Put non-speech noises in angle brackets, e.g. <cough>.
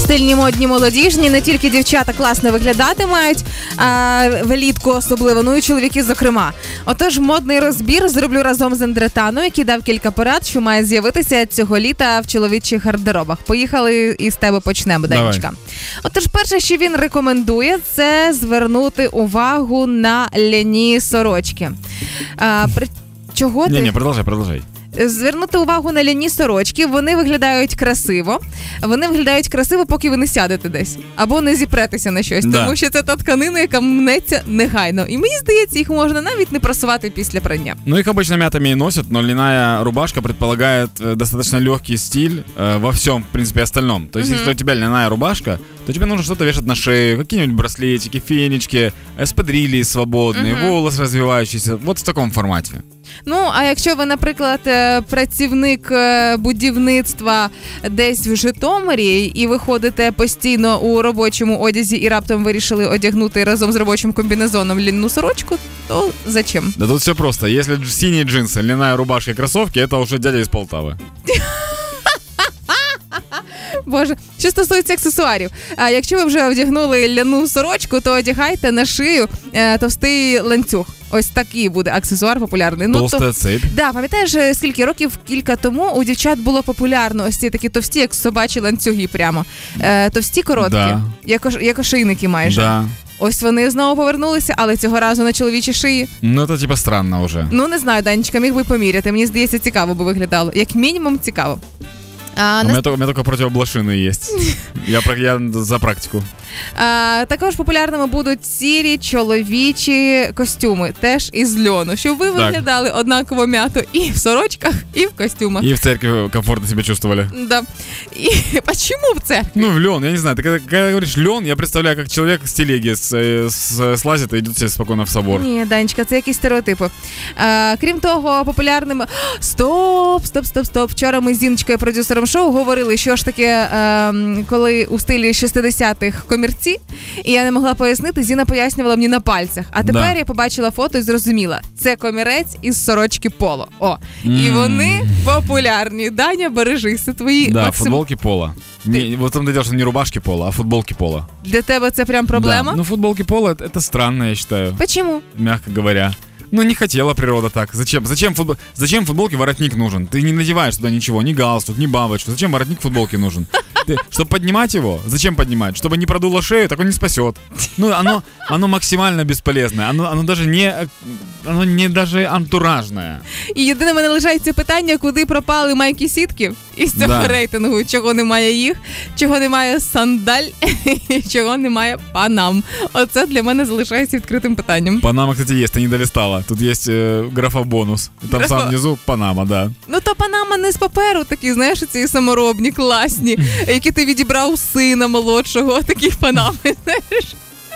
Стильні модні молодіжні, не тільки дівчата класно виглядати мають а, влітку особливо, ну і чоловіки, зокрема. Отож, модний розбір зроблю разом з Андретаном, який дав кілька порад, що має з'явитися цього літа в чоловічих гардеробах. Поїхали і з тебе почнемо, Давай. Денечка. Отож, перше, що він рекомендує, це звернути увагу на ляні сорочки. А, при... Чого ти? Не-не, продолжай, продолжай Звернути увагу на ляні сорочки. Вони виглядають красиво. Вони виглядають красиво, поки ви не сядете десь або не зіпретеся на щось, Да. тому що це та тканина, яка мнеться негайно. І мені здається, їх можна навіть не просувати після прання. Ну, их обычно мятами и носят, но льняная рубашка предполагает э, достаточно легкий стиль э, во всем, в принципе, остальном. То есть, Мгм. если у тебя льняная рубашка, то тебе нужно что-то вешать на шею, какие-нибудь браслетики, фенечки, эспадрильи свободные, Мгм. волос развивающийся. Вот в таком формате. Ну а якщо ви, наприклад, е, працівник е, будівництва десь в Житомирі і ви ходите постійно у робочому одязі і раптом вирішили одягнути разом з робочим комбінезоном лінну сорочку, то зачем? Да тут все просто. Если дж- синие джинсы, льняная рубашка и кроссовки, это уже дядя из Полтавы. <laughs> Боже, що стосується аксесуарів, а якщо ви вже одягнули ляну сорочку, то одягайте на шию е, товстий ланцюг. Ось такий буде аксесуар популярний. Ну Толстая цепь. Да, пам'ятаєш, е, скільки років кілька тому у дівчат було популярно ось ці такі товсті, як собачі ланцюги прямо. Е, товсті короткі, Да. як, ош- як ошейники майже. Да. Ось вони знову повернулися, але цього разу на чоловічі шиї. Ну, это типа странно уже. Ну не знаю, Данечка, міг би поміряти. Мені здається, цікаво би виглядало. Як мінімум, цікаво. А, У нас- меня, только, у меня только противоблошины есть. <laughs> Я, про- я за практику. А, також популярними будуть сірі чоловічі костюми, теж із льону, щоб ви Так. виглядали однаково м'ято і в сорочках, і в костюмах. И в церкви комфортно себя чувствовали. Да. І <laughs> почему в це? Ну, в лен, я не знаю. Ты когда, когда говоришь лен, я представляю, как человек с телеги с, э, с- слазит и идет себе спокойно в собор. Ні, Данечка, це якісь стереотипи. А, крім того, популярними. <gasps> Стоп, стоп, стоп, стоп. Вчора ми з Зіночкою, продюсером шоу, говорили, що ж таке, ем, коли у стилі 60-х комірці, і я не могла пояснити, Зіна пояснювала мені на пальцях. А тепер Да. я побачила фото і зрозуміла, це комірець із сорочки поло. О, і вони популярні. Даня, бережись, це твої Да, максим- футболки пола. Не, вот там дело, что не рубашки пола, а футболки пола. Для тебе це прям проблема. Да. Ну, футболки пола это, это странно, я считаю, Почему? мягко говоря. Ну, не хотела природа так. Зачем? Зачем, футбол... Зачем футболке воротник нужен? Ты не надеваешь туда ничего, ни галстук, ни бабочку. Зачем воротник футболки нужен? Ты, чтобы поднимать его? Зачем поднимать? Чтобы не продуло шею, так он не спасет. Ну, оно, оно максимально бесполезное. Оно, оно даже не, оно не даже антуражное. І єдине мене лишається питання, куди пропали майки сітки Із цього Да. рейтингу, чого немає їх, чого немає сандаль, <laughs> чого немає панам. Оце для мене залишається відкритим питанням. Панама, кстати, есть, ты не долистала. Тут есть э, графа бонус. Там Графа- сам внизу Панама, да. Ну то панама не з паперу, такі, знаєш, ці саморобні, класні, <laughs> які ти відібрав у сина молодшого, такі панами. <laughs> Знаєш,